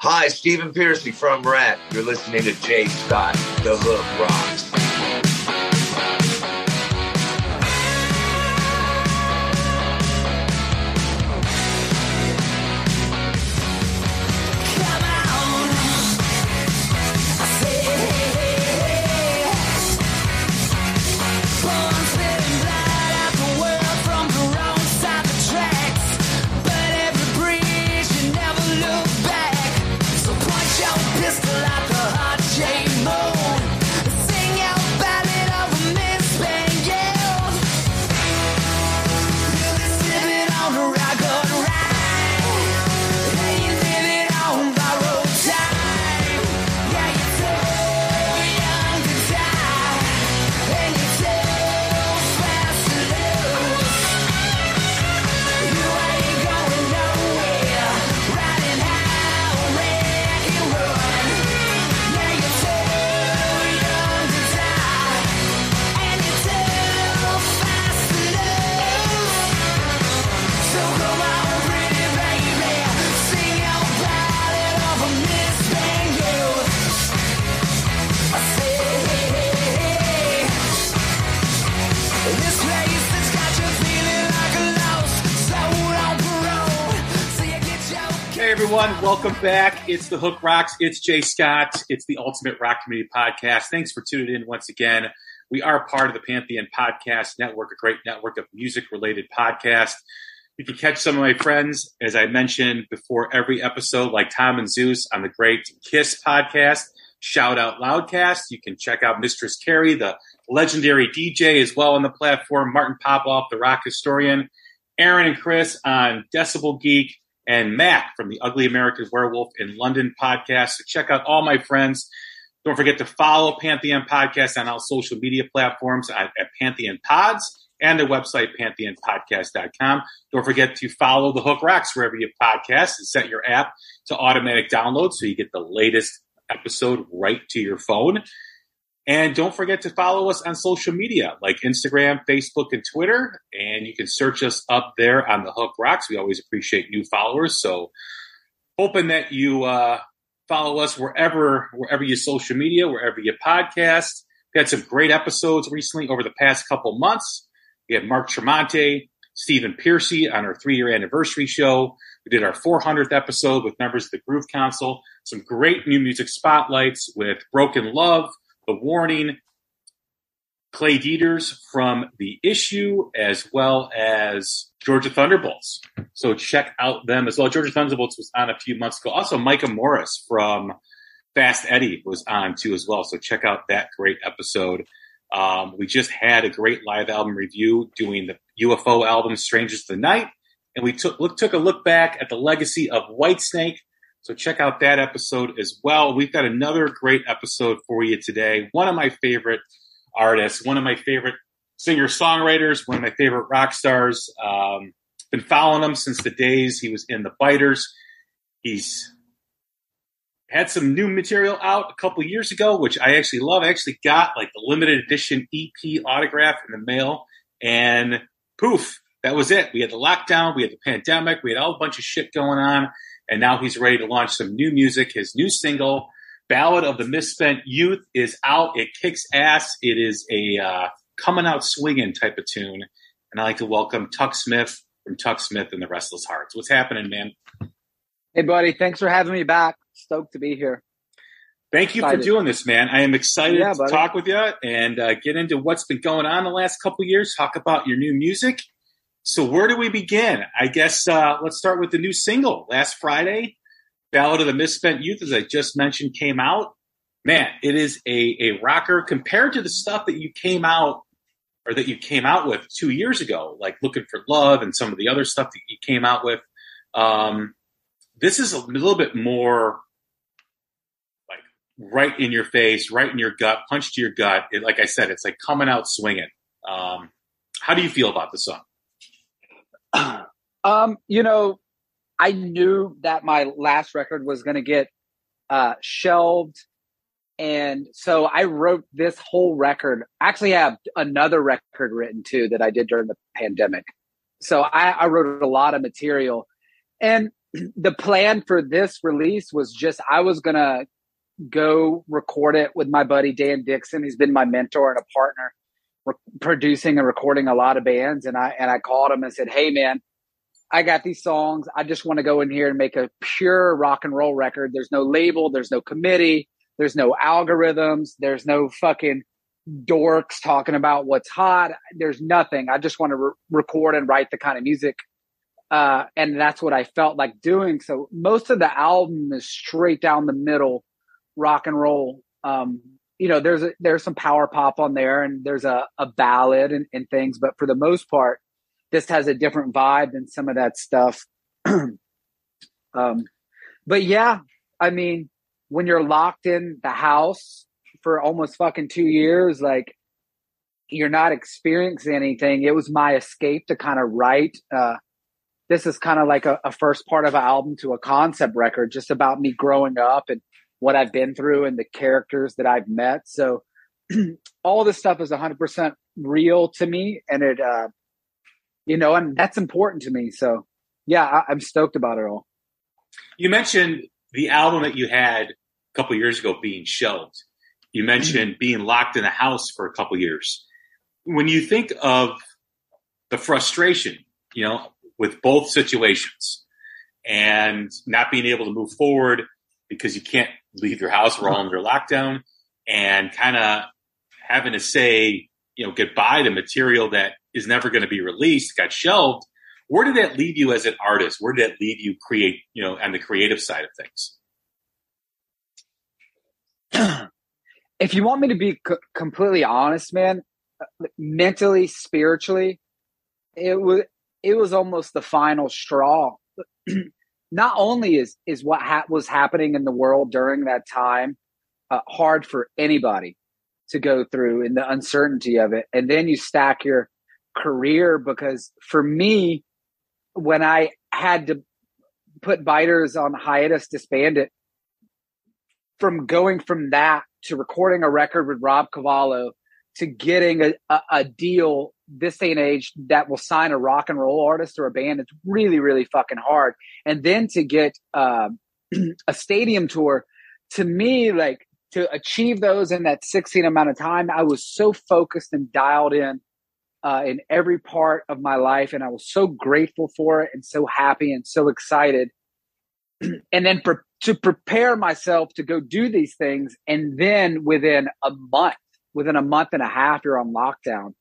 Hi, Stephen Pearcy from Ratt. You're listening to Jay Scott. The Hook Rocks. Welcome back. It's the Hook Rocks. It's Jay Scott. It's the Ultimate Rock Community Podcast. Thanks for tuning in once again. We are part of the Pantheon Podcast Network, a great network of music related podcasts. You can catch some of my friends, as I mentioned before every episode, like Tom and Zeus on the great Kiss podcast, Shout Out Loudcast. You can check out Mistress Carrie, the legendary DJ, as well on the platform, Martin Popoff, the rock historian, Aaron and Chris on Decibel Geek, and Mac from the Ugly American Werewolf in London podcast. So check out all my friends. Don't forget to follow Pantheon Podcast on all social media platforms at, at Pantheon Pods and their website, pantheonpodcast.com. Don't forget to follow the Hook Rocks wherever you podcast and set your app to automatic download so you get the latest episode right to your phone. And don't forget to follow us on social media like Instagram, Facebook, and Twitter. And you can search us up there on the Hook Rocks. We always appreciate new followers. So hoping that you uh, follow us wherever wherever you social media, wherever you podcast. We had some great episodes recently over the past couple months. We had Mark Tremonti, Stephen Pearcy on our three year anniversary show. We did our 400th episode with members of the Groove Council. Some great new music spotlights with Broken Love, The Warning, Clay Dieters from The Issue, as well as Georgia Thunderbolts. So check out them as well. Georgia Thunderbolts was on a few months ago. Also, Micah Morris from Fast Eddie was on too as well. So check out that great episode. Um, we just had a great live album review doing the UFO album Strangers of the Night. And we took, look, took a look back at the legacy of Whitesnake. So check out that episode as well. We've got another great episode for you today. One of my favorite artists, one of my favorite singer songwriters, one of my favorite rock stars. Um, been following him since the days he was in the Biters. He's had some new material out a couple years ago, which I actually love. I actually got like the limited edition EP autograph in the mail, and poof, that was it. We had the lockdown, we had the pandemic, we had all a bunch of shit going on, and now he's ready to launch some new music. His new single, Ballad of the Misspent Youth, is out. It kicks ass. It is a uh, coming out swinging type of tune, and I like to welcome Tuk Smith from Tuk Smith and the Restless Hearts. What's happening, man? Hey, buddy. Thanks for having me back. Stoked to be here. Thank you excited. for doing this, man. I am excited yeah, to buddy. talk with you and uh, get into what's been going on the last couple years. Talk about your new music. So, where do we begin? I guess uh, let's start with the new single. Last Friday, "Ballad of the Misspent Youth," as I just mentioned, came out. Man, it is a a rocker compared to the stuff that you came out or that you came out with two years ago, like "Looking for Love" and some of the other stuff that you came out with. Um, this is a little bit more like right in your face, right in your gut, punch to your gut. It, like I said, it's like coming out swinging. Um, how do you feel about the song? Um, you know, I knew that my last record was going to get uh, shelved. And so I wrote this whole record. Actually, I have another record written too that I did during the pandemic. So I, I wrote a lot of material. And the plan for this release was just I was going to go record it with my buddy Dan Dixon. He's been my mentor and a partner, re- producing and recording a lot of bands. And I and I called him and said, "Hey, man, I got these songs. I just want to go in here and make a pure rock and roll record. There's no label. There's no committee. There's no algorithms. There's no fucking." dorks talking about what's hot there's nothing i just want to re- record and write the kind of music uh, and that's what I felt like doing. So most of the album is straight down the middle, rock and roll. Um, you know, there's a, there's some power pop on there, and there's a, a ballad and, and things, but for the most part, this has a different vibe than some of that stuff. um, but yeah, I mean, when you're locked in the house for almost fucking two years, like you're not experiencing anything. It was my escape to kind of write. Uh, this is kind of like a, a, first part of an album to a concept record, just about me growing up and what I've been through and the characters that I've met. So all this stuff is 100% real to me. And it, uh, you know, and that's important to me. So yeah, I, I'm stoked about it all. You mentioned the album that you had a couple years ago being shelved. You mentioned mm-hmm. being locked in a house for a couple years. When you think of the frustration, you know, with both situations and not being able to move forward because you can't leave your house. We're all under lockdown and kind of having to say, you know, goodbye to material that is never going to be released, got shelved. Where did that leave you as an artist? Where did that leave you create, you know, on the creative side of things? if you want me to be c- completely honest, man, mentally, spiritually, it was it was almost the final straw. Not only is is what ha- was happening in the world during that time uh, hard for anybody to go through in the uncertainty of it, and then you stack your career because for me, when I had to put biters on hiatus, disband it, from going from that to recording a record with Rob Cavallo to getting a, a, a, deal this day and age that will sign a rock and roll artist or a band it's really really fucking hard and then to get uh, a stadium tour to me like to achieve those in that 16 amount of time i was so focused and dialed in uh, in every part of my life and i was so grateful for it and so happy and so excited and then to prepare myself to go do these things and then within a month within a month and a half, you're on lockdown.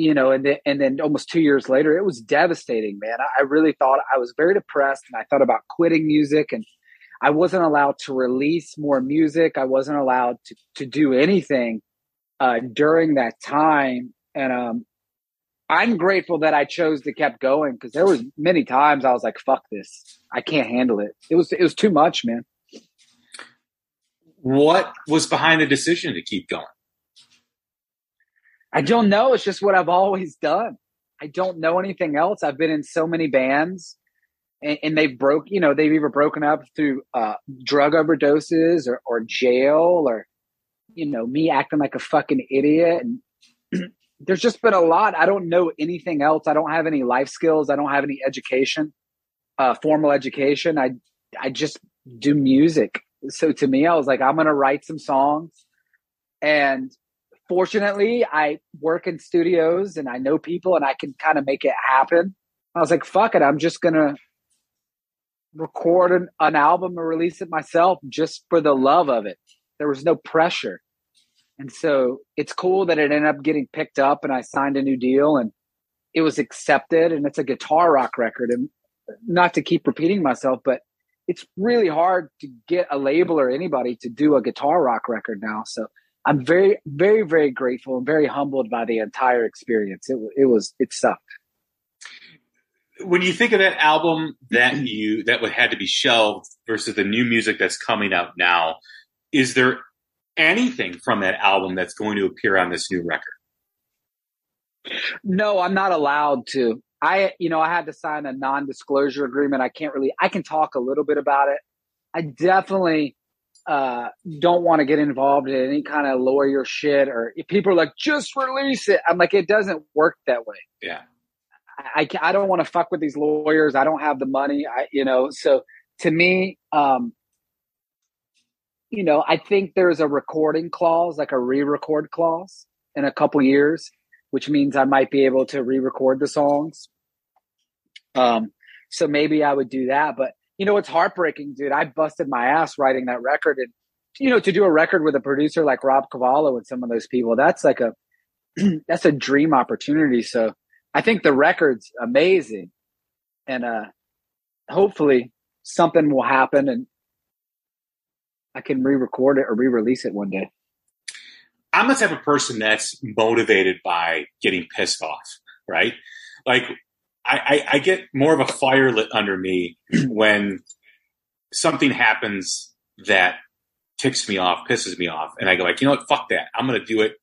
You know, and then and then almost two years later, it was devastating, man. I, I really thought I was very depressed, and I thought about quitting music, and I wasn't allowed to release more music. I wasn't allowed to to do anything uh, during that time, and um, I'm grateful that I chose to keep going because there was many times I was like, "Fuck this, I can't handle it." It was it was too much, man. What was behind the decision to keep going? I don't know. It's just what I've always done. I don't know anything else. I've been in so many bands and, and they've broke, you know, they've either broken up through uh, drug overdoses or, or jail or, you know, me acting like a fucking idiot. And there's just been a lot. I don't know anything else. I don't have any life skills. I don't have any education, uh, formal education. I, I just do music. So to me, I was like, I'm going to write some songs and fortunately, I work in studios and I know people and I can kind of make it happen. I was like, fuck it, I'm just gonna record an, an album and release it myself just for the love of it. There was no pressure. And so it's cool that it ended up getting picked up and I signed a new deal and it was accepted and it's a guitar rock record. And not to keep repeating myself, but it's really hard to get a label or anybody to do a guitar rock record now. So I'm very, very, very grateful and very humbled by the entire experience. It, it was, it sucked. When you think of that album that you that would had to be shelved versus the new music that's coming out now, is there anything from that album that's going to appear on this new record? No, I'm not allowed to. I, you know, I had to sign a non-disclosure agreement. I can't really. I can talk a little bit about it. I definitely uh, don't want to get involved in any kind of lawyer shit or people are like, just release it. I'm like, it doesn't work that way. Yeah. I, I, I don't want to fuck with these lawyers. I don't have the money. I, you know, so to me, um, you know, I think there's a recording clause, like a re-record clause in a couple years, which means I might be able to re-record the songs. Um, so maybe I would do that, but you know, it's heartbreaking, dude. I busted my ass writing that record. And, you know, to do a record with a producer like Rob Cavallo and some of those people, that's like a, that's a dream opportunity. So I think the record's amazing. And, uh, hopefully something will happen and I can re-record it or re-release it one day. I'm the type of person that's motivated by getting pissed off, right? Like I, I, I get more of a fire lit under me when something happens that ticks me off, pisses me off, and I go like, you know what, fuck that. I'm going to do it.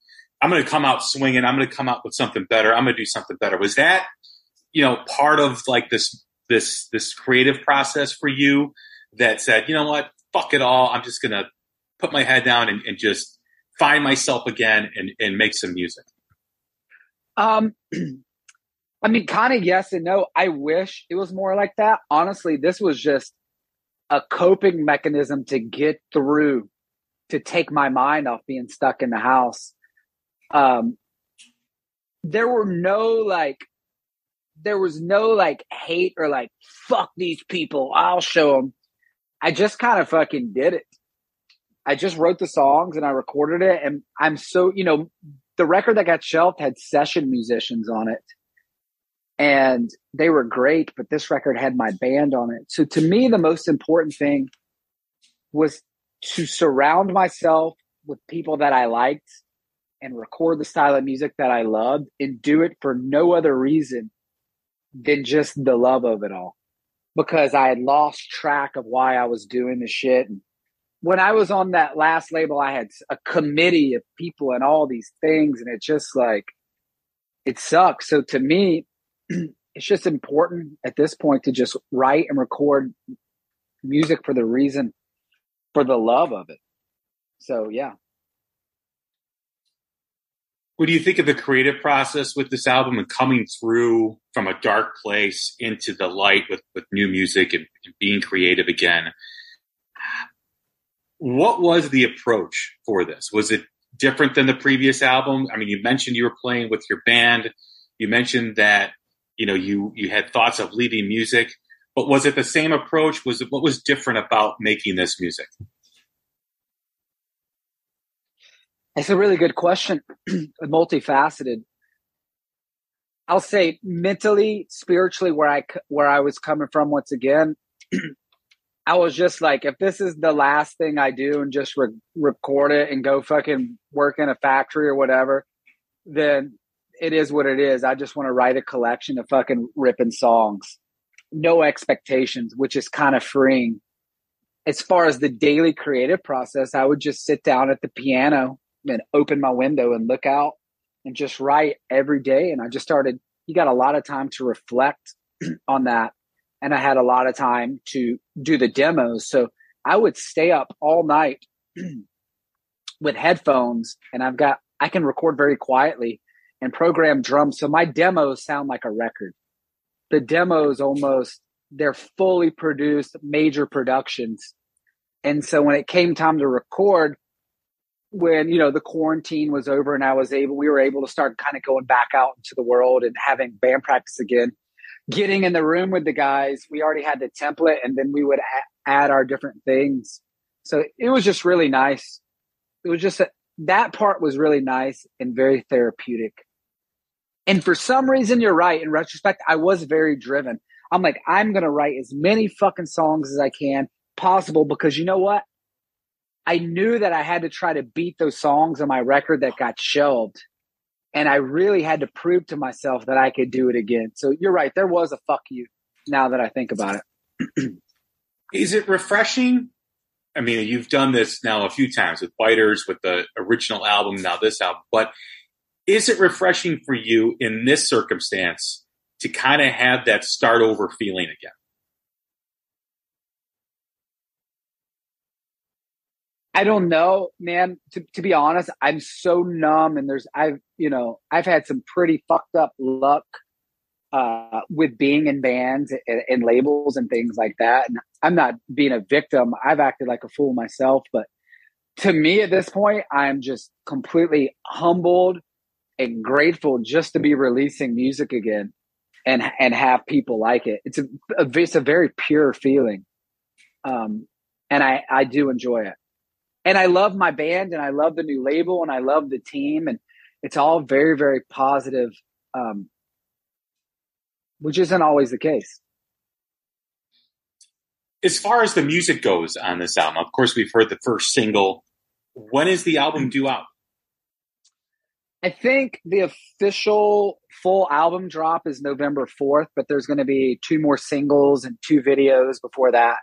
I'm going to come out swinging. I'm going to come out with something better. I'm going to do something better. Was that, you know, part of like this this this creative process for you that said, you know what, fuck it all. I'm just going to put my head down and, and just find myself again and, and make some music. Um, I mean, kind of yes and no. I wish it was more like that. Honestly, this was just a coping mechanism to get through, to take my mind off being stuck in the house. Um, there were no like, there was no like hate or like, fuck these people. I'll show them. I just kind of fucking did it. I just wrote the songs and I recorded it. And I'm so, you know, the record that got shelved had session musicians on it and they were great, but this record had my band on it. So to me, the most important thing was to surround myself with people that I liked and record the style of music that I loved and do it for no other reason than just the love of it all. Because I had lost track of why I was doing the shit. And when I was on that last label, I had a committee of people and all these things, and it just like, it sucks. So to me, it's just important at this point to just write and record music for the reason for the love of it. So yeah. What do you think of the creative process with this album and coming through from a dark place into the light with, with new music and, and being creative again? What was the approach for this? Was it different than the previous album? I mean you mentioned you were playing with your band. You mentioned that you know you you had thoughts of leaving music but was it the same approach? Was it what was different about making this music? It's a really good question. Multifaceted. I'll say mentally spiritually where i where i was coming from once again i was just like if this is the last thing i do and just re- record it and go fucking work in a factory or whatever then it is what it is. I just want to write a collection of fucking ripping songs. No expectations, which is kind of freeing. As far as the daily creative process, I would just sit down at the piano and open my window and look out and just write every day. And I just started, you got a lot of time to reflect on that. And I had a lot of time to do the demos. So I would stay up all night with headphones and I've got, I can record very quietly and program drums. So my demos sound like a record. The demos almost, they're fully produced major productions. And so when it came time to record, when, you know, the quarantine was over and I was able, we were able to start kind of going back out into the world and having band practice again. getting in the room with the guys, we already had the template and then we would add our different things. So it was just really nice. It was just a, that part was really nice and very therapeutic. And for some reason, you're right. In retrospect, I was very driven. I'm like, I'm going to write as many fucking songs as I can possible because you know what? I knew that I had to try to beat those songs on my record that got shelved. And I really had to prove to myself that I could do it again. So you're right. There was a fuck you now that I think about it. Is it refreshing? I mean, you've done this now a few times with Biters, with the original album, now this album, but is it refreshing for you in this circumstance to kind of have that start over feeling again? I don't know, man. To, to be honest, I'm so numb, and there's I've you know I've had some pretty fucked up luck uh, with being in bands and, and, labels and things like that. And I'm not being a victim. I've acted like a fool myself, but to me at this point, I'm just completely humbled and grateful just to be releasing music again and and have people like it. It's a, a it's a very pure feeling, um, and I I do enjoy it. And I love my band and I love the new label and I love the team and it's all very very positive um, which isn't always the case. As far as the music goes on this album of course we've heard the first single. When is the album due out I think the official full album drop is November 4th, but there's going to be two more singles and two videos before that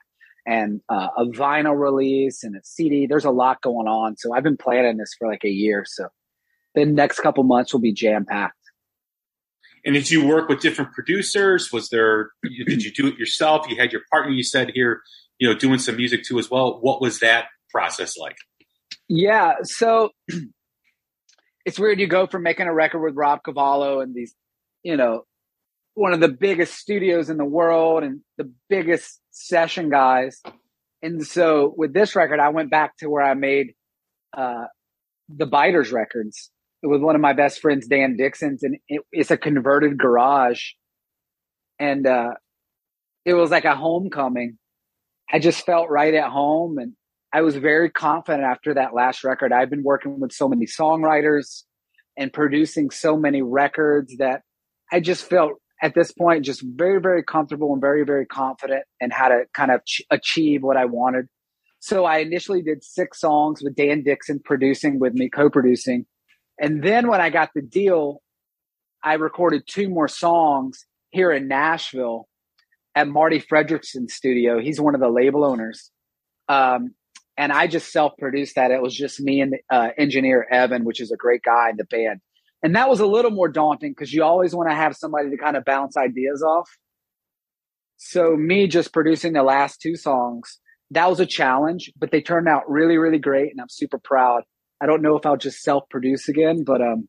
and uh, a vinyl release and a CD. There's a lot going on. So I've been planning this for like a year. So the next couple months will be jam packed. And did you work with different producers? Was there, did you do it yourself? You had your partner, you said here, you know, doing some music too as well. What was that process like? Yeah. So it's weird. You go from making a record with Rob Cavallo and these, you know, one of the biggest studios in the world and the biggest session guys. And so with this record, I went back to where I made uh, the Biters records with one of my best friends, Dan Dixon's, and it, it's a converted garage. And uh, it was like a homecoming. I just felt right at home. And I was very confident after that last record. I've been working with so many songwriters and producing so many records that I just felt at this point just very very comfortable and very very confident in how to kind of ch- achieve what i wanted. So i initially did six songs with dan dixon producing with me co-producing. And then when i got the deal i recorded two more songs here in nashville at marti frederiksen's studio. He's one of the label owners. Um, and i just self-produced that it was just me and uh, engineer evan which is a great guy in the band and that was a little more daunting because you always want to have somebody to kind of bounce ideas off. So me just producing the last two songs, that was a challenge, but they turned out really, really great. And I'm super proud. I don't know if I'll just self produce again, but, um,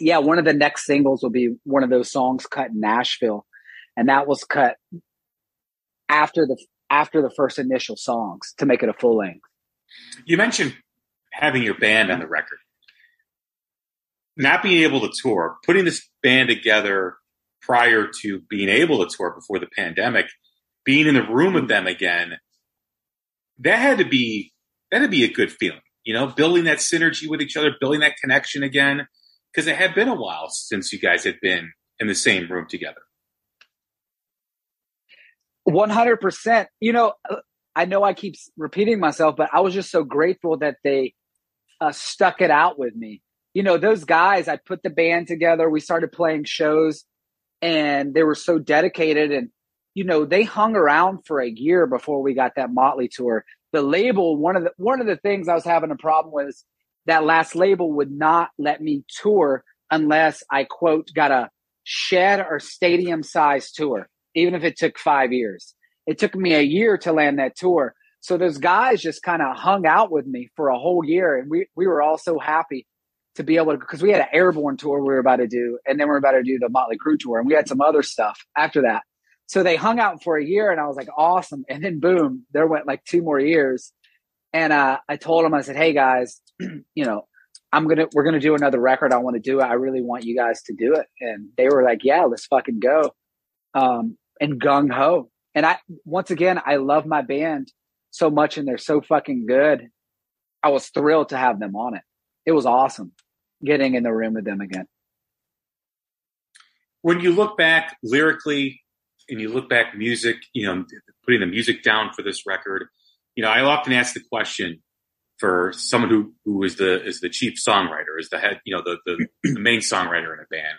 yeah, one of the next singles will be one of those songs cut in Nashville. And that was cut after the, after the first initial songs to make it a full length. You mentioned having your band on the record not being able to tour, putting this band together prior to being able to tour before the pandemic, being in the room with them again, that had to be that had to be a good feeling. You know, building that synergy with each other, building that connection again, because it had been a while since you guys had been in the same room together. One hundred percent. You know, I know I keep repeating myself, but I was just so grateful that they uh, stuck it out with me you know, those guys, I put the band together. We started playing shows and they were so dedicated and, you know, they hung around for a year before we got that Motley tour. The label, one of the, one of the things I was having a problem was that last label would not let me tour unless I quote, got a shed or stadium size tour, even if it took five years. It took me a year to land that tour. So those guys just kind of hung out with me for a whole year and we, we were all so happy to be able to because we had an airbourne tour we were about to do, and then we are about to do the Motley Crue tour, and we had some other stuff after that. So they hung out for a year, and I was like, awesome. And then boom, there went like two more years, and uh, I told them, I said, hey guys, you know, I'm gonna we're gonna do another record. I want to do it. I really want you guys to do it. And they were like, yeah, let's fucking go. um, and gung ho. And I, once again, I love my band so much and they're so fucking good. I was thrilled to have them on it. It was awesome getting in the room with them again. When you look back lyrically and you look back music, you know, putting the music down for this record, you know, I often ask the question for someone who, who is the, is the chief songwriter, is the head, you know, the, the, the main songwriter in a band.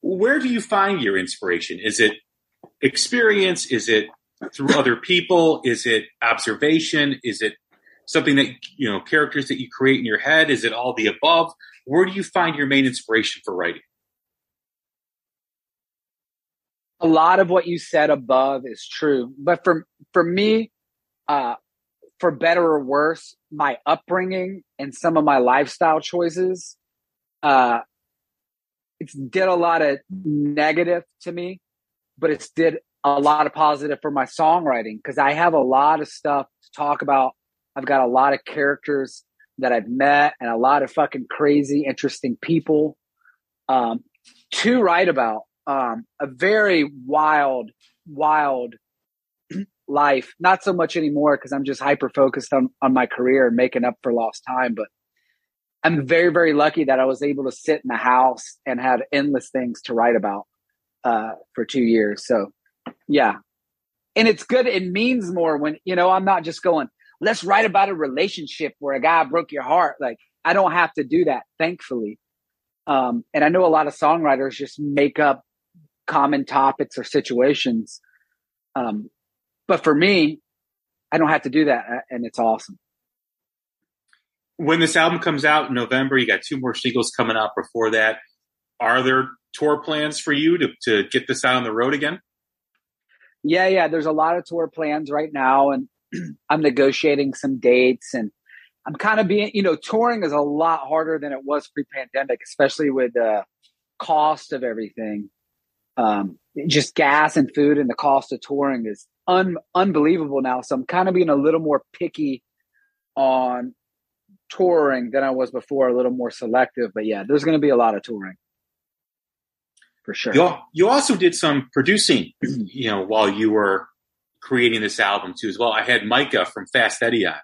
Where do you find your inspiration? Is it experience? Is it through other people? Is it observation? Is it something that you know characters that you create in your head? Is it all the above? Where do you find your main inspiration for writing? A lot of what you said above is true, but for for me, uh, for better or worse, my upbringing and some of my lifestyle choices, uh, it's did a lot of negative to me, but it's did a lot of positive for my songwriting because I have a lot of stuff to talk about. I've got a lot of characters that I've met and a lot of fucking crazy, interesting people um, to write about. Um, a very wild, wild life. Not so much anymore because I'm just hyper focused on, on my career and making up for lost time. But I'm very, very lucky that I was able to sit in the house and had endless things to write about uh, for two years. So yeah. And it's good. It means more when, you know, I'm not just going, let's write about a relationship where a guy broke your heart. Like, I don't have to do that, thankfully. Um, and I know a lot of songwriters just make up common topics or situations. Um, but for me, I don't have to do that. And it's awesome. When this album comes out in November, you got two more singles coming out before that. Are there tour plans for you to, to get this out on the road again? Yeah, yeah. There's a lot of tour plans right now, and I'm negotiating some dates, and I'm kind of being, you know, touring is a lot harder than it was pre-pandemic, especially with the cost of everything. Um, just gas and food, and the cost of touring is un- unbelievable now. So I'm kind of being a little more picky on touring than I was before, a little more selective. But yeah, there's going to be a lot of touring for sure. You, you also did some producing, you know, while you were creating this album too as well. I had Micah from Fast Eddie on.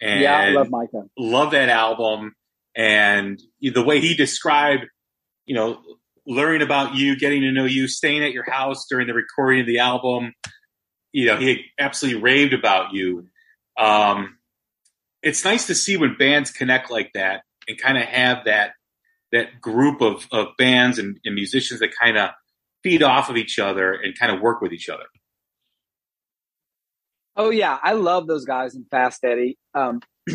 And yeah, I love Micah. Love that album. And the way he described, you know, learning about you, getting to know you, staying at your house during the recording of the album, you know, he absolutely raved about you. Um, it's nice to see when bands connect like that and kind of have that that group of, of bands and, and musicians that kind of feed off of each other and kind of work with each other. Oh yeah, I love those guys in Fast Eddie. Um,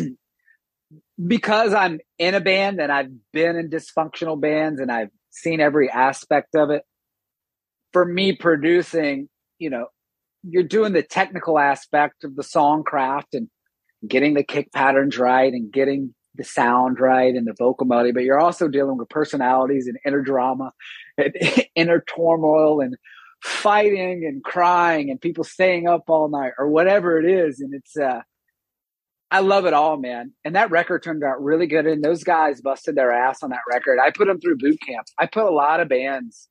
because I'm in a band and I've been in dysfunctional bands and I've seen every aspect of it. For me, producing, you know, you're doing the technical aspect of the song craft and getting the kick patterns right and getting the sound right and the vocal melody, but you're also dealing with personalities and inner drama and inner turmoil and fighting and crying and people staying up all night or whatever it is. And it's, uh, I love it all, man. And that record turned out really good. And those guys busted their ass on that record. I put them through boot camp. I put a lot of bands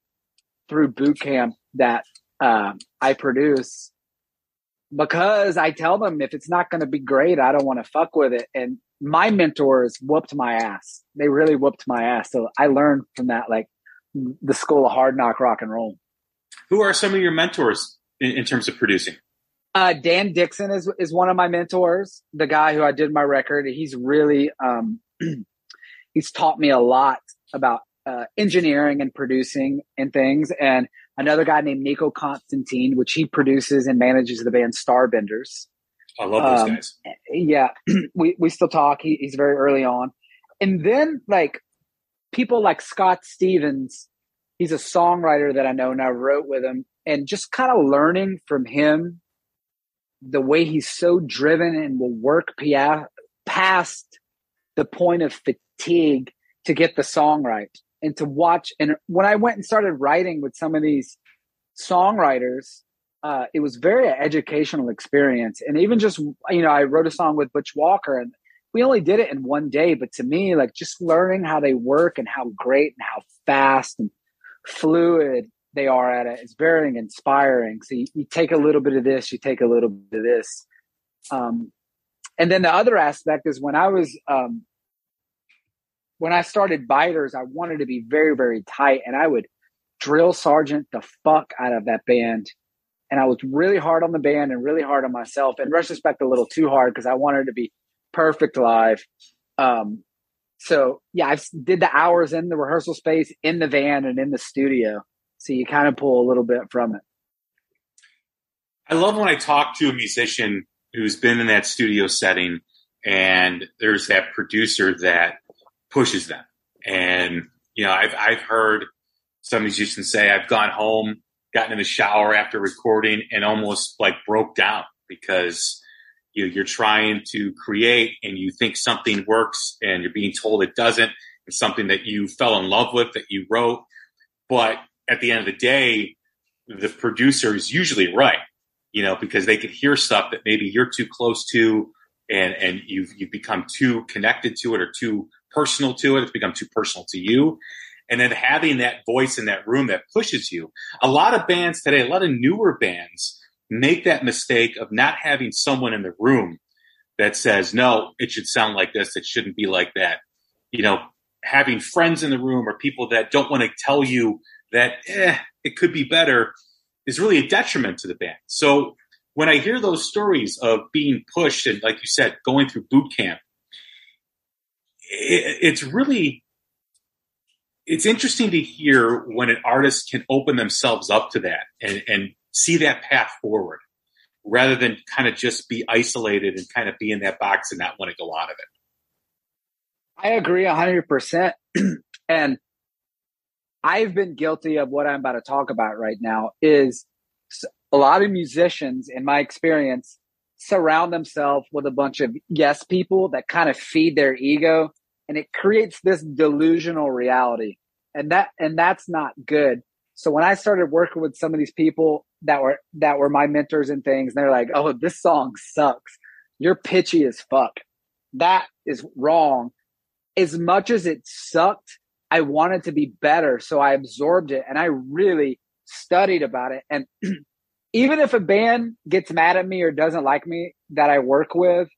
through boot camp that uh, I produce because I tell them if it's not going to be great, I don't want to fuck with it. And my mentors whooped my ass. They really whooped my ass. So I learned from that, like the school of hard knock rock and roll. Who are some of your mentors in, in terms of producing? Uh, Dan Dixon is is one of my mentors. The guy who I did my record. He's really um, he's taught me a lot about uh, engineering and producing and things. And another guy named Nico Constantine, which he produces and manages the band Starbenders. I love those um, guys. Yeah, we we still talk. He, he's very early on, and then like people like Scott Stevens. He's a songwriter that I know and I wrote with him, and just kind of learning from him the way he's so driven and will work pia- past the point of fatigue to get the song right and to watch. And when I went and started writing with some of these songwriters, uh, it was very educational experience. And even just, you know, I wrote a song with Butch Walker and we only did it in one day, but to me, like just learning how they work and how great and how fast and fluid they are at it. It's very inspiring. So you, you, take a little bit of this, you take a little bit of this. Um, and then the other aspect is when I was, um, when I started Biters, I wanted to be very, very tight and I would drill sergeant the fuck out of that band. And I was really hard on the band and really hard on myself. In retrospect, a little too hard because I wanted to be perfect live. Um, so yeah, I did the hours in the rehearsal space, in the van, and in the studio. So you kind of pull a little bit from it. I love when I talk to a musician who's been in that studio setting and there's that producer that pushes them. And, you know, I've, I've heard some musicians say, I've gone home, gotten in the shower after recording and almost like broke down because you know, you're trying to create and you think something works and you're being told it doesn't. It's something that you fell in love with that you wrote. But at the end of the day, the producer is usually right, you know, because they could hear stuff that maybe you're too close to and, and you've, you've become too connected to it or too personal to it. It's become too personal to you. And then having that voice in that room that pushes you. A lot of bands today, a lot of newer bands make that mistake of not having someone in the room that says, no, it should sound like this. It shouldn't be like that. You know, having friends in the room or people that don't want to tell you that eh, it could be better is really a detriment to the band. So when I hear those stories of being pushed and, like you said, going through boot camp, it's really it's interesting to hear when an artist can open themselves up to that and, and see that path forward rather than kind of just be isolated and kind of be in that box and not want to go out of it. I agree 100%. and I've been guilty of what I'm about to talk about right now is a lot of musicians in my experience surround themselves with a bunch of yes people that kind of feed their ego and it creates this delusional reality and that and that's not good so when i started working with some of these people that were that were my mentors and things and they're like oh this song sucks you're pitchy as fuck that is wrong as much as it sucked I wanted to be better. So I absorbed it and I really studied about it. And even if a band gets mad at me or doesn't like me that I work with,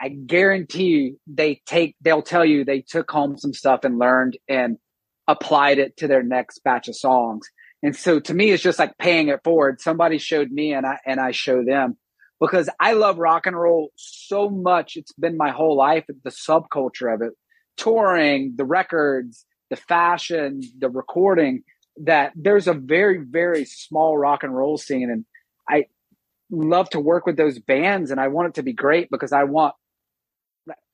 I guarantee you they take, they'll tell you they took home some stuff and learned and applied it to their next batch of songs. And so to me, it's just like paying it forward. Somebody showed me and I, and I show them because I love rock and roll so much. It's been my whole life, the subculture of it, touring, the records, the fashion, the recording, that there's a very, very small rock and roll scene. And I love to work with those bands and I want it to be great because I want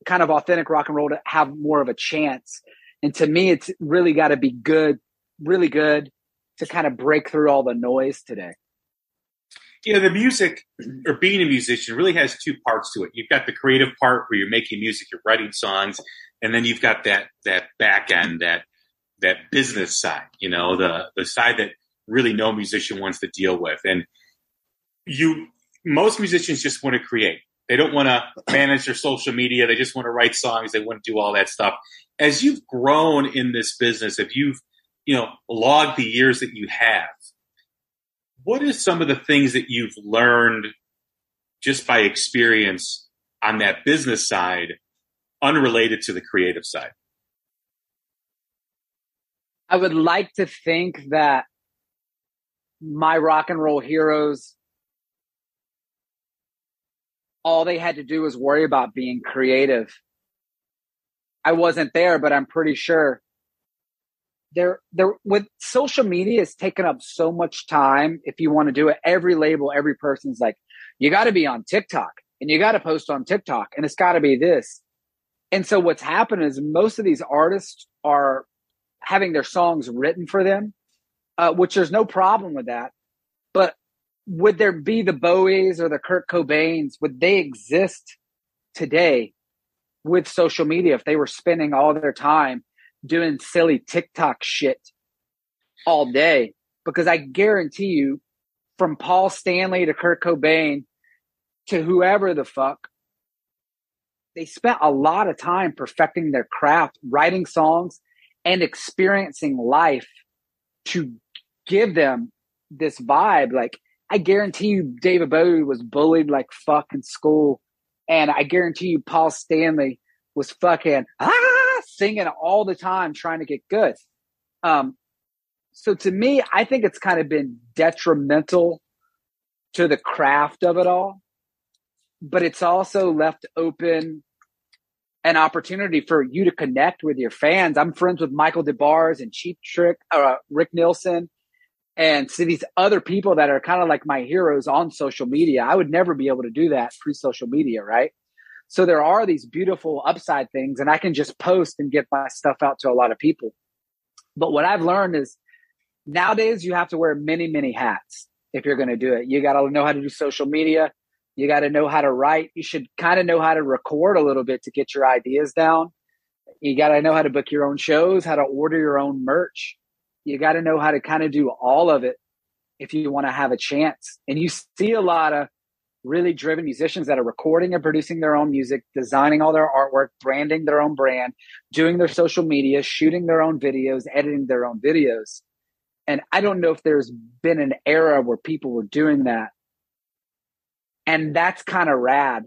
kind of authentic rock and roll to have more of a chance. And to me, it's really got to be good, really good to kind of break through all the noise today. You know, the music or being a musician really has two parts to it. You've got the creative part where you're making music, you're writing songs, and then you've got that that back end that that business side you know the the side that really no musician wants to deal with and you most musicians just want to create they don't want to manage their social media. They just want to write songs. They want to do all that stuff. As you've grown in this business if you've you know logged the years that you have what is some of the things that you've learned just by experience on that business side unrelated to the creative side? I would like to think that my rock and roll heroes, all they had to do was worry about being creative. I wasn't there, but I'm pretty sure there, there, with social media is taking up so much time. If you want to do it, every label, every person's like, you got to be on TikTok and you got to post on TikTok and it's got to be this. And so what's happened is most of these artists are having their songs written for them, uh, which there's no problem with that. Would there be the Bowies or the Kurt Cobains? Would they exist today with social media if they were spending all their time doing silly TikTok shit all day? Because I guarantee you, from Paul Stanley to Kurt Cobain to whoever the fuck, they spent a lot of time perfecting their craft, writing songs and experiencing life to give them this vibe. Like I guarantee you, David Bowie was bullied like fucking school, and I guarantee you, Paul Stanley was fucking ah singing all the time trying to get good. Um, so to me, I think it's kind of been detrimental to the craft of it all, but it's also left open an opportunity for you to connect with your fans. I'm friends with Michael Des Barres and Cheap Trick, uh, Rick Nielsen, and see these other people that are kind of like my heroes on social media. I would never be able to do that pre social media, right? So there are these beautiful upside things, and I can just post and get my stuff out to a lot of people. But what I've learned is nowadays you have to wear many, many hats if you're going to do it. You got to know how to do social media. You got to know how to write. You should kind of know how to record a little bit to get your ideas down. You got to know how to book your own shows, how to order your own merch. You got to know how to kind of do all of it if you want to have a chance. And you see a lot of really driven musicians that are recording and producing their own music, designing all their artwork, branding their own brand, doing their social media, shooting their own videos, editing their own videos. And I don't know if there's been an era where people were doing that and that's kind of rad.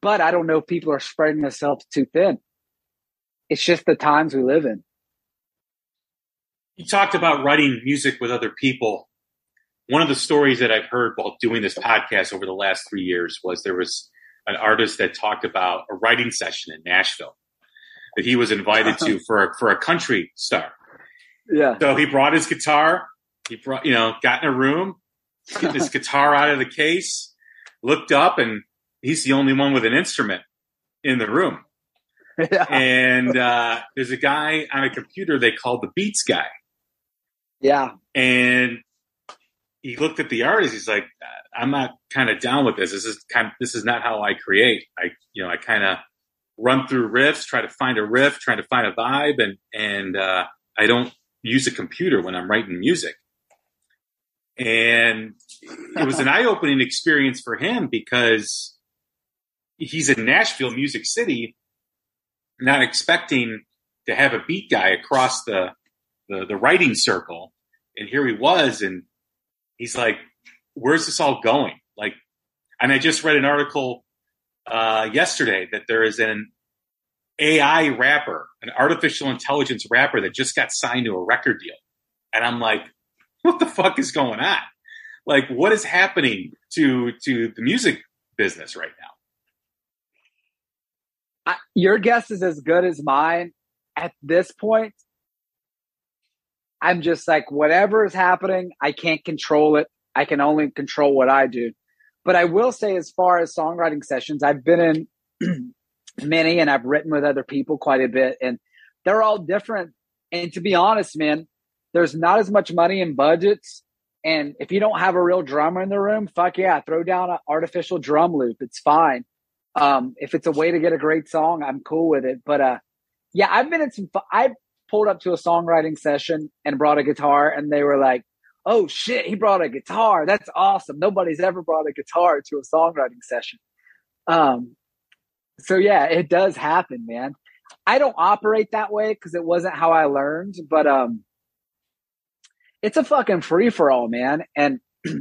But I don't know if people are spreading themselves too thin. It's just the times we live in. You talked about writing music with other people. One of the stories that I've heard while doing this podcast over the last three years was there was an artist that talked about a writing session in Nashville that he was invited to for a, for a country star. Yeah. So he brought his guitar. He brought, you know, got in a room, get his guitar out of the case, looked up and he's the only one with an instrument in the room. Yeah. And uh, there's a guy on a computer they call the Beats guy. Yeah. And he looked at the artist. He's like, I'm not kind of down with this. This is kind of, this is not how I create. I, you know, I kind of run through riffs, try to find a riff, try to find a vibe. And, and, uh, I don't use a computer when I'm writing music. And it was an eye opening experience for him because he's in Nashville, Music City, not expecting to have a beat guy across the, the, the writing circle. And here he was, and he's like, where's this all going? Like, and I just read an article uh, yesterday that there is an AI rapper, an artificial intelligence rapper that just got signed to a record deal. And I'm like, what the fuck is going on? Like, what is happening to to the music business right now? Your guess is as good as mine. At this point, I'm just like, whatever is happening, I can't control it. I can only control what I do. But I will say, as far as songwriting sessions, I've been in many and I've written with other people quite a bit, and they're all different. And to be honest, man, there's not as much money in budgets. And if you don't have a real drummer in the room, fuck yeah, throw down an artificial drum loop. It's fine. Um, if it's a way to get a great song, I'm cool with it. But uh, yeah, I've been in some. I pulled up to a songwriting session and brought a guitar, and they were like, "Oh shit, he brought a guitar. That's awesome. Nobody's ever brought a guitar to a songwriting session." Um, so yeah, it does happen, man. I don't operate that way because it wasn't how I learned, but um, it's a fucking free for all, man. And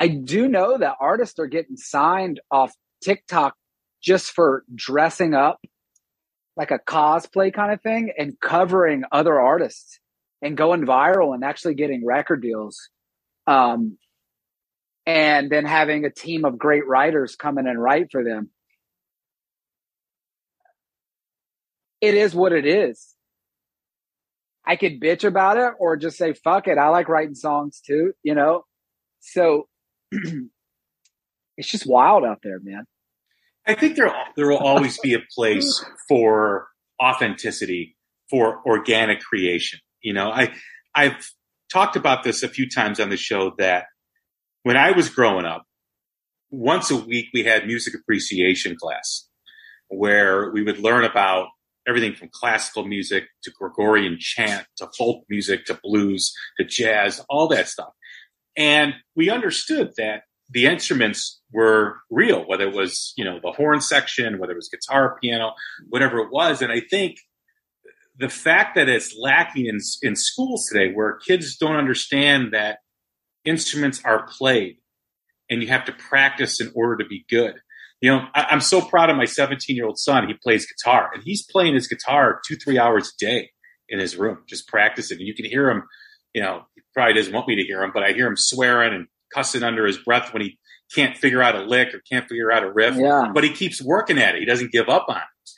I do know that artists are getting signed off TikTok just for dressing up like a cosplay kind of thing and covering other artists and going viral and actually getting record deals. Um, and then having a team of great writers come in and write for them. It is what it is. I could bitch about it or just say, fuck it. I like writing songs too, you know? So it's just wild out there, man. I think there, there will always be a place for authenticity, for organic creation. You know, I, I've talked about this a few times on the show that when I was growing up, once a week we had music appreciation class where we would learn about everything from classical music to Gregorian chant to folk music to blues to jazz, all that stuff. And we understood that the instruments were real, whether it was, you know, the horn section, whether it was guitar, piano, whatever it was. And I think the fact that it's lacking in in schools today, where kids don't understand that instruments are played and you have to practice in order to be good. You know, I, am so proud of my 17 year old son. He plays guitar and he's playing his guitar two, three hours a day in his room, just practicing. And you can hear him, you know, he probably doesn't want me to hear him, but I hear him swearing and cussing under his breath when he can't figure out a lick or can't figure out a riff. Yeah. But he keeps working at it. He doesn't give up on it.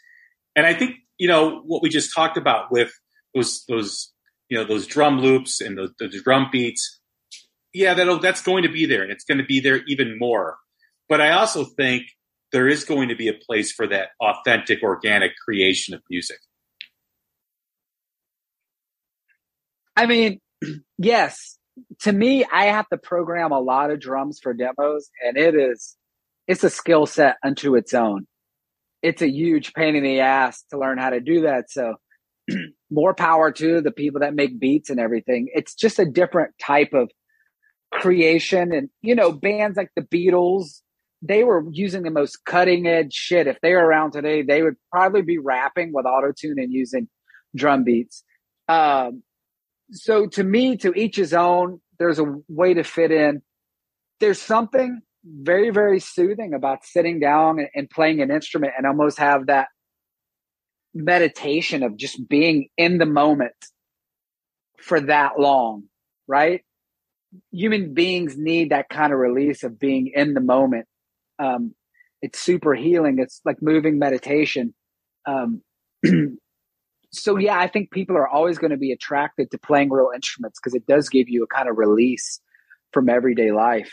And I think, you know, what we just talked about with those, those, you know, those drum loops and those, those drum beats. Yeah, that'll, that's going to be there and it's going to be there even more. But I also think there is going to be a place for that authentic, organic creation of music. I mean, yes, to me, I have to program a lot of drums for demos, and it is it's a skill set unto its own. It's a huge pain in the ass to learn how to do that. So more power to the people that make beats and everything. It's just a different type of creation. And, you know, bands like the Beatles, they were using the most cutting edge shit. If they were around today, they would probably be rapping with auto tune and using drum beats. Um, so to me, to each his own, there's a way to fit in. There's something very, very soothing about sitting down and, playing an instrument and almost have that meditation of just being in the moment for that long, right? Human beings need that kind of release of being in the moment. Um, it's super healing. It's like moving meditation. Um, so yeah, I think people are always going to be attracted to playing real instruments because it does give you a kind of release from everyday life.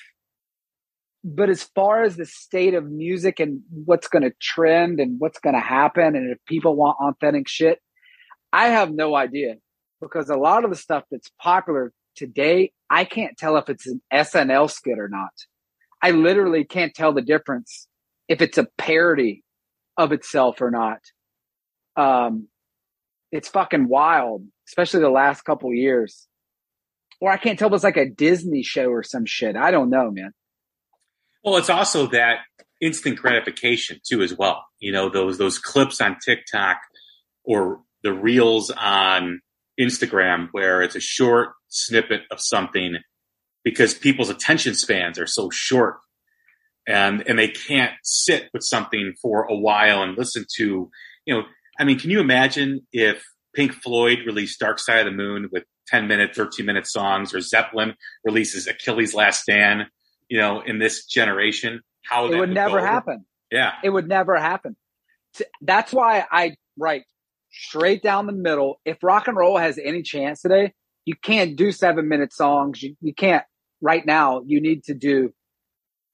But as far as the state of music and what's going to trend and what's going to happen, and if people want authentic shit, I have no idea because a lot of the stuff that's popular today, I can't tell if it's an SNL skit or not. I literally can't tell the difference if it's a parody of itself or not. Um, it's fucking wild, especially the last couple years. Or I can't tell if it's like a Disney show or some shit. I don't know, man. Well, it's also that instant gratification too, as well. You know, those those clips on TikTok or the reels on Instagram where it's a short snippet of something because people's attention spans are so short and and they can't sit with something for a while and listen to you know I mean, can you imagine if Pink Floyd released Dark Side of the Moon with 10 minute, 13 minute songs, or Zeppelin releases Achilles Last Stand, you know, in this generation? How it would, would never happen. Yeah. It would never happen. That's why I write straight down the middle. If rock and roll has any chance today, you can't do seven minute songs. You, you can't right now. You need to do,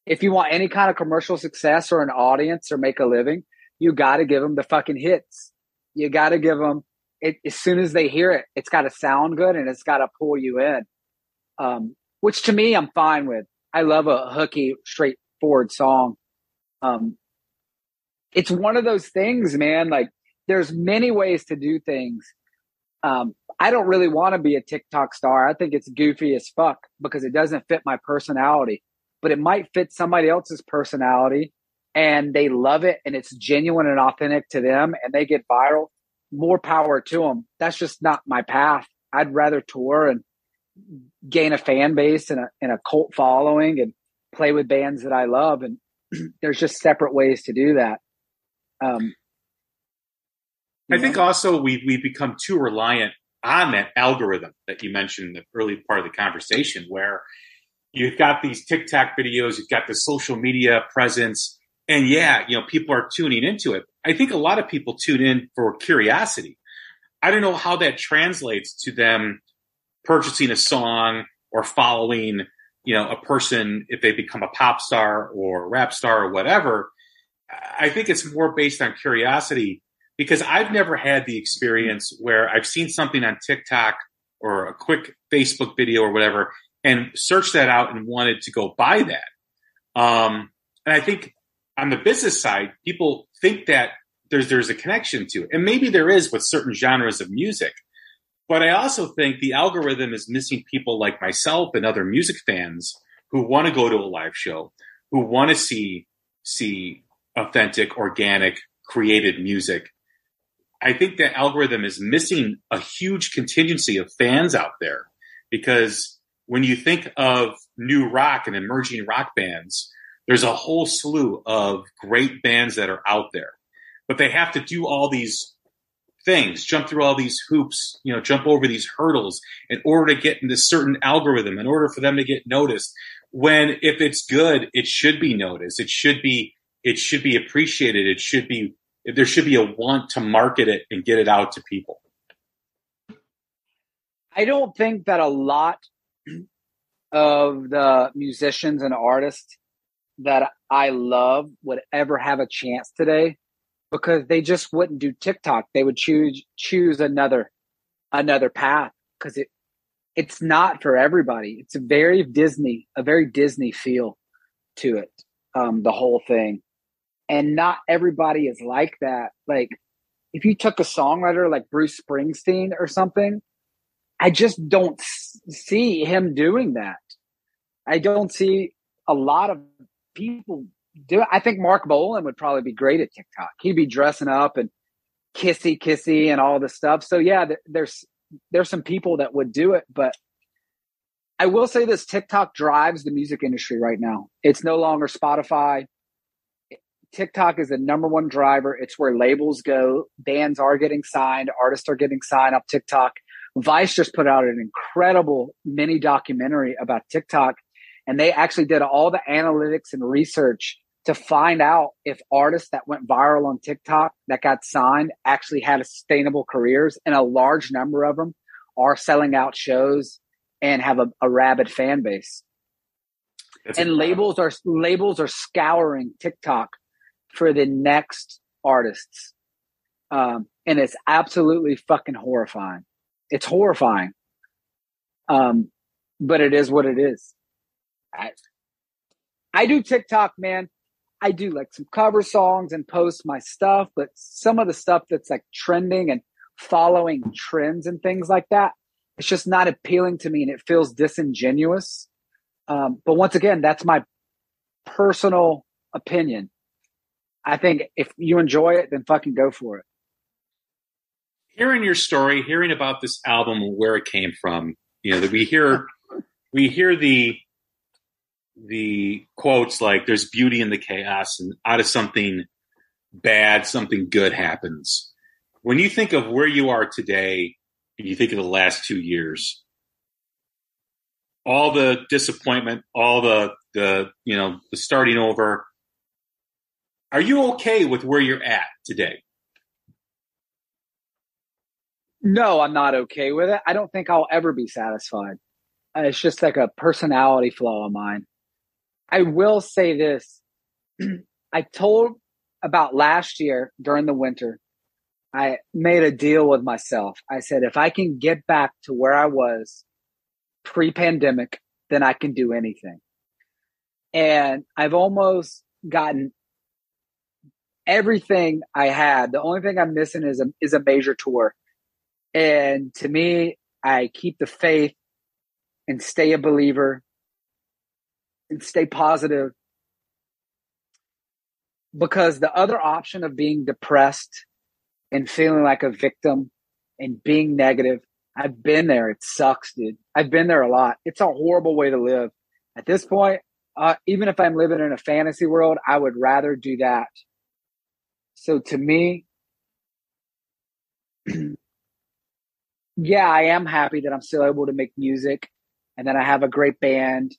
if you want any kind of commercial success or an audience or make a living, you got to give them the fucking hits you got to give them it as soon as they hear it. It's got to sound good and it's got to pull you in. Um, which to me, I'm fine with. I love a hooky, straightforward song. Um, it's one of those things, man. Like there's many ways to do things. Um, I don't really want to be a TikTok star. I think it's goofy as fuck because it doesn't fit my personality, but it might fit somebody else's personality and they love it and it's genuine and authentic to them and they get viral, more power to them. That's just not my path. I'd rather tour and gain a fan base and a, and a cult following and play with bands that I love. And there's just separate ways to do that. Um, I think also we we become too reliant on that algorithm that you mentioned in the early part of the conversation, where you've got these TikTok videos, you've got the social media presence, and yeah, you know, people are tuning into it. I think a lot of people tune in for curiosity. I don't know how that translates to them purchasing a song or following, you know, a person if they become a pop star or rap star or whatever. I think it's more based on curiosity because I've never had the experience where I've seen something on TikTok or a quick Facebook video or whatever and searched that out and wanted to go buy that. Um, and I think on the business side, people think that there's there's a connection to it, and maybe there is with certain genres of music. But I also think the algorithm is missing people like myself and other music fans who want to go to a live show, who want to see see authentic, organic, created music. I think the algorithm is missing a huge contingency of fans out there because when you think of new rock and emerging rock bands, there's a whole slew of great bands that are out there, but they have to do all these things, jump through all these hoops, you know, jump over these hurdles in order to get into certain algorithm, in order for them to get noticed. When if it's good, it should be noticed. It should be it should be appreciated. It should be there should be a want to market it and get it out to people. I don't think that a lot of the musicians and artists that I love would ever have a chance today because they just wouldn't do TikTok. They would choose choose another another path because it it's not for everybody. It's a very Disney, a very Disney feel to it. Um, the whole thing, and not everybody is like that. Like if you took a songwriter like Bruce Springsteen or something, I just don't see him doing that. I don't see a lot of people do it. I think Marc Bolan would probably be great at TikTok. He'd be dressing up and kissy kissy and all this stuff. So yeah, there's there's some people that would do it, but I will say this TikTok drives the music industry right now. It's no longer Spotify. TikTok is the number one driver. It's where labels go. Bands are getting signed, artists are getting signed up TikTok. Vice just put out an incredible mini documentary about TikTok and they actually did all the analytics and research to find out if artists that went viral on TikTok that got signed actually had sustainable careers, and a large number of them are selling out shows and have a, a rabid fan base. That's and incredible. labels are labels are scouring TikTok for the next artists, um, and it's absolutely fucking horrifying. It's horrifying, um, but it is what it is. I, I do TikTok, man. I do like some cover songs and post my stuff, but some of the stuff that's like trending and following trends and things like that, it's just not appealing to me and it feels disingenuous. Um, but once again, that's my personal opinion. I think if you enjoy it, then fucking go for it. Hearing your story, hearing about this album, where it came from, you know, that we hear, we hear the the quotes like there's beauty in the chaos and out of something bad something good happens. When you think of where you are today and you think of the last two years all the disappointment all the the you know the starting over are you okay with where you're at today? No i'm not okay with it. I don't think i'll ever be satisfied. Uh, it's just like a personality flaw of mine I will say this. I told about last year during the winter, I made a deal with myself. I said, if I can get back to where I was pre pandemic, then I can do anything. And I've almost gotten everything I had. The only thing I'm missing is a, is a major tour. And to me, I keep the faith and stay a believer and stay positive. Because the other option of being depressed and feeling like a victim and being negative i've been there. It sucks dude. I've been there a lot. It's a horrible way to live. At this point uh, even if i'm living in a fantasy world i would rather do that. So to me yeah i am happy that i'm still able to make music and that i have a great band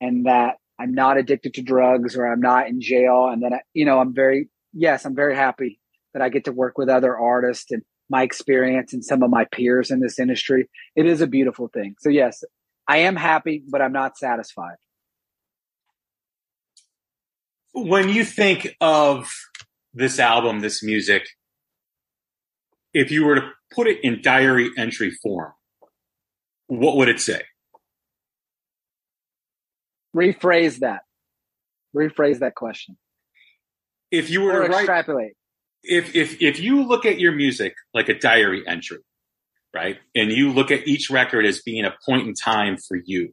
and that I'm not addicted to drugs or I'm not in jail. And then, you know, I'm very, yes, I'm very happy that I get to work with other artists and my experience and some of my peers in this industry. It is a beautiful thing. So, yes, I am happy, but I'm not satisfied. When you think of this album, this music, if you were to put it in diary entry form, what would it say? Rephrase that. Rephrase that question. If you were or to write, extrapolate, if if if you look at your music like a diary entry, right, and you look at each record as being a point in time for you,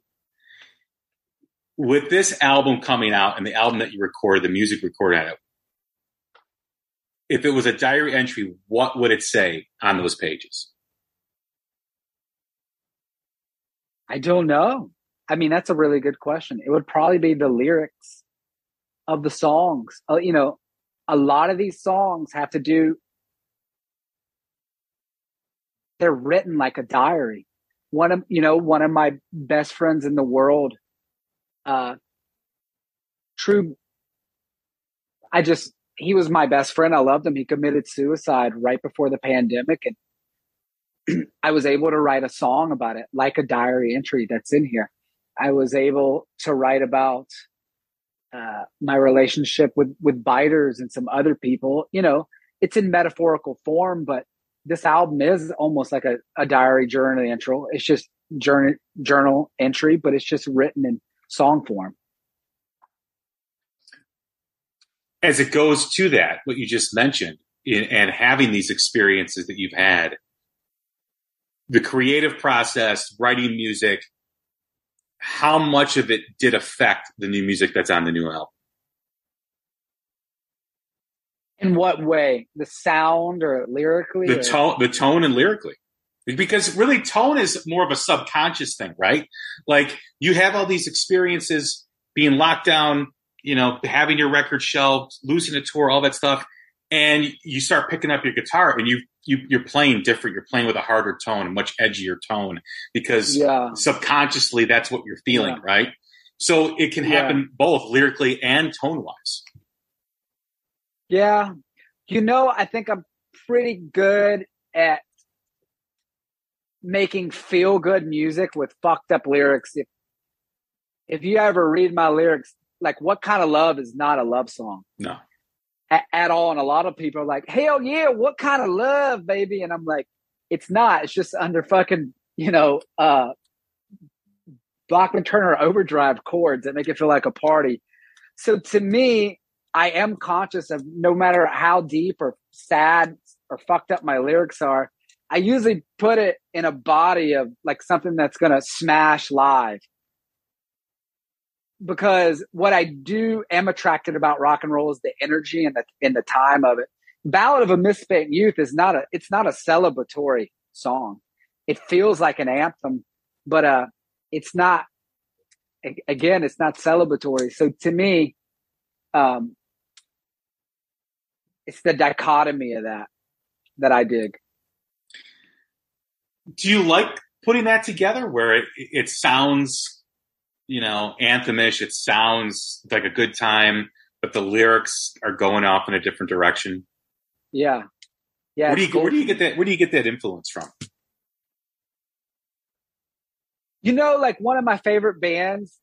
with this album coming out and the album that you recorded, the music recorded on it, if it was a diary entry, what would it say on those pages? I don't know. I mean, that's a really good question. It would probably be the lyrics of the songs. Uh, you know, a lot of these songs have to do, they're written like a diary. One of, you know, one of my best friends in the world, uh, true. I just, he was my best friend. I loved him. He committed suicide right before the pandemic. And I was able to write a song about it, like a diary entry that's in here. I was able to write about uh, my relationship with with biters and some other people. You know, it's in metaphorical form, but this album is almost like a, a diary journal entry. It's just journal journal entry, but it's just written in song form. As it goes to that, what you just mentioned, in, and having these experiences that you've had, the creative process, writing music, how much of it did affect the new music that's on the new album? In what way? The sound or lyrically? The or? tone, the tone and lyrically. Because really tone is more of a subconscious thing, right? Like you have all these experiences being locked down, you know, having your record shelved, losing a tour, all that stuff. And you start picking up your guitar and you you, you're playing different. You're playing with a harder tone, a much edgier tone, because Yeah. subconsciously that's what you're feeling, Yeah. right? So it can Yeah. happen both lyrically and tone wise. Yeah. You know, I think I'm pretty good at making feel good music with fucked up lyrics. If if you ever read my lyrics, like what kind of love is not a love song No. At, at all? And a lot of people are like, hell yeah, what kind of love, baby? And I'm like, it's not. It's just under fucking, you know, uh Bachman Turner overdrive chords that make it feel like a party. So to me, I am conscious of no matter how deep or sad or fucked up my lyrics are, I usually put it in a body of like something that's going to smash live. Because what I do am attracted about rock and roll is the energy and the and the time of it. Ballad of a Misspent Youth is not a it's not a celebratory song. It feels like an anthem, but uh it's not again it's not celebratory. So to me, um it's the dichotomy of that that I dig. Do you like putting that together where it, it sounds, you know, anthemish? It sounds like a good time, but the lyrics are going off in a different direction. Yeah. Yeah. where do you where do you get that? Where do you get that influence from? You know, like one of my favorite bands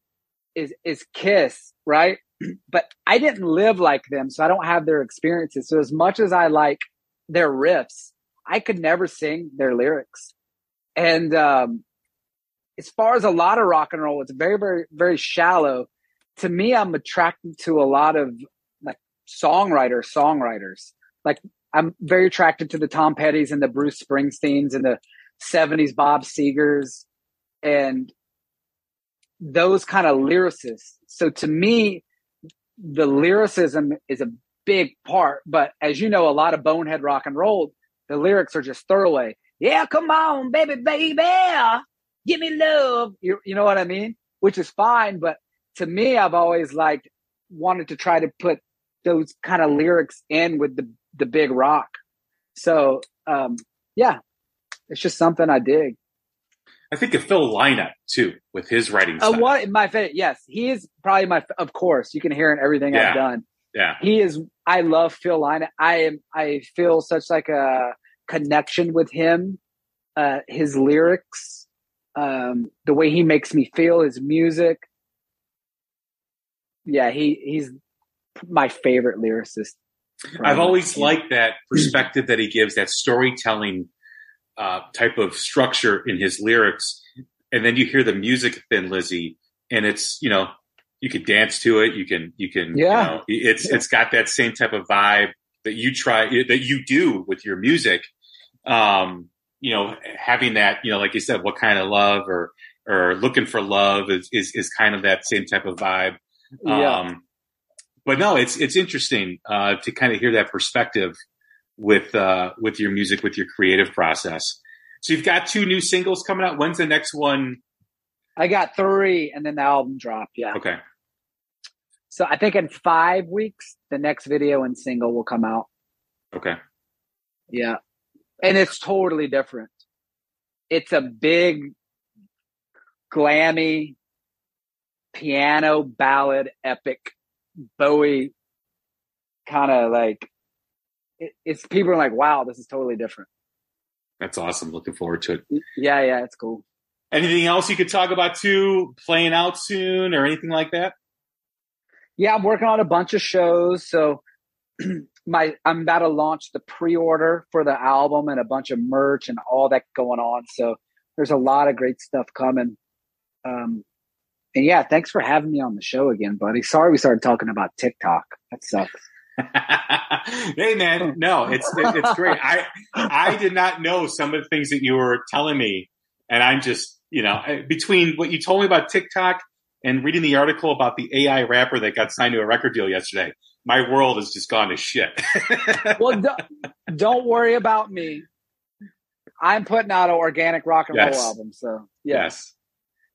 is is Kiss, right? But I didn't live like them, so I don't have their experiences. So as much as I like their riffs, I could never sing their lyrics. And um as far as a lot of rock and roll, it's very, very, very shallow. To me, I'm attracted to a lot of like songwriters, songwriters. Like I'm very attracted to the Tom Petty's and the Bruce Springsteens and the 70s Bob Segers and those kind of lyricists. So to me, the lyricism is a big part. But as you know, a lot of bonehead rock and roll, the lyrics are just throwaway. Yeah, come on, baby, baby, give me love. You, you know what I mean? Which is fine. But to me, I've always like wanted to try to put those kind of lyrics in with the, the big rock. So, um, yeah, it's just something I dig. I think of Phil Lynott too, with his writing Uh, style. what my favorite? Yes, he is probably my. Of course, you can hear in everything Yeah. I've done. Yeah, He is. I love Phil Lynott. I am. I feel such like a connection with him. Uh, his lyrics, um, the way he makes me feel, his music. Yeah, he he's my favorite lyricist. I've always liked that perspective that he gives, that storytelling uh, type of structure in his lyrics, and then you hear the music of Thin Lizzy, and it's you know you can dance to it, you can you can you Yeah. know, it's Yeah. it's got that same type of vibe that you try that you do with your music. Um, you know, having that you know, like you said, what kind of love or or looking for love is is, is kind of that same type of vibe. Yeah. Um, but no, it's it's interesting uh, to kind of hear that perspective with uh, with your music, with your creative process. So you've got two new singles coming out. When's the next one? I got three, and then the album drop. Yeah. Okay. So I think in five weeks, the next video and single will come out. Okay. Yeah. And it's totally different. It's a big, glammy piano ballad epic Bowie kind of like it, it's people are like, wow, this is totally different. That's awesome. Looking forward to it. Yeah, yeah, it's cool. Anything else you could talk about too? Playing out soon or anything like that? Yeah, I'm working on a bunch of shows. So my I'm about to launch the pre-order for the album and a bunch of merch and all that going on. So there's a lot of great stuff coming. Um, and yeah, thanks for having me on the show again, buddy. Sorry we started talking about TikTok. That sucks. hey man, no, it's it's great. I I did not know some of the things that you were telling me, and I'm just you know between what you told me about TikTok and reading the article about the AI rapper that got signed to a record deal yesterday, my world has just gone to shit. well, don't, don't worry about me. I'm putting out an organic rock and yes. roll album, so yeah. yes.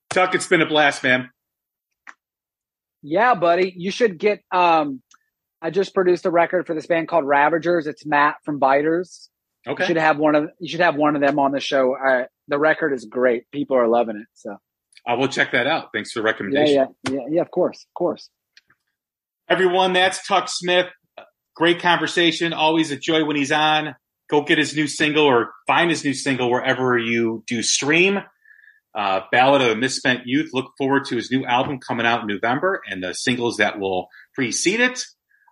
Tuk, it's been a blast, man. Yeah, buddy. You should get um I just produced a record for this band called Ravagers. It's Matt from Biters. Okay. You should have one of you should have one of them on the show. Uh, the record is great. People are loving it. So I will check that out. Thanks for the recommendation. Yeah, yeah, yeah, yeah. Of course, of course. Everyone, that's Tuk Smith. Great conversation. Always a joy when he's on. Go get his new single or find his new single wherever you do stream. Uh, Ballad of a Misspent Youth. Look forward to his new album coming out in November and the singles that will precede it.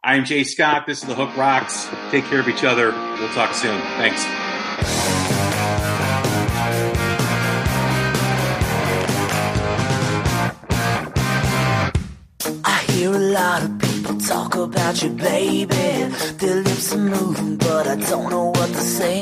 I'm Jay Scott. This is The Hook Rocks. Take care of each other. We'll talk soon. Thanks. Talk about you, baby. Their lips are moving, but I don't know what to say.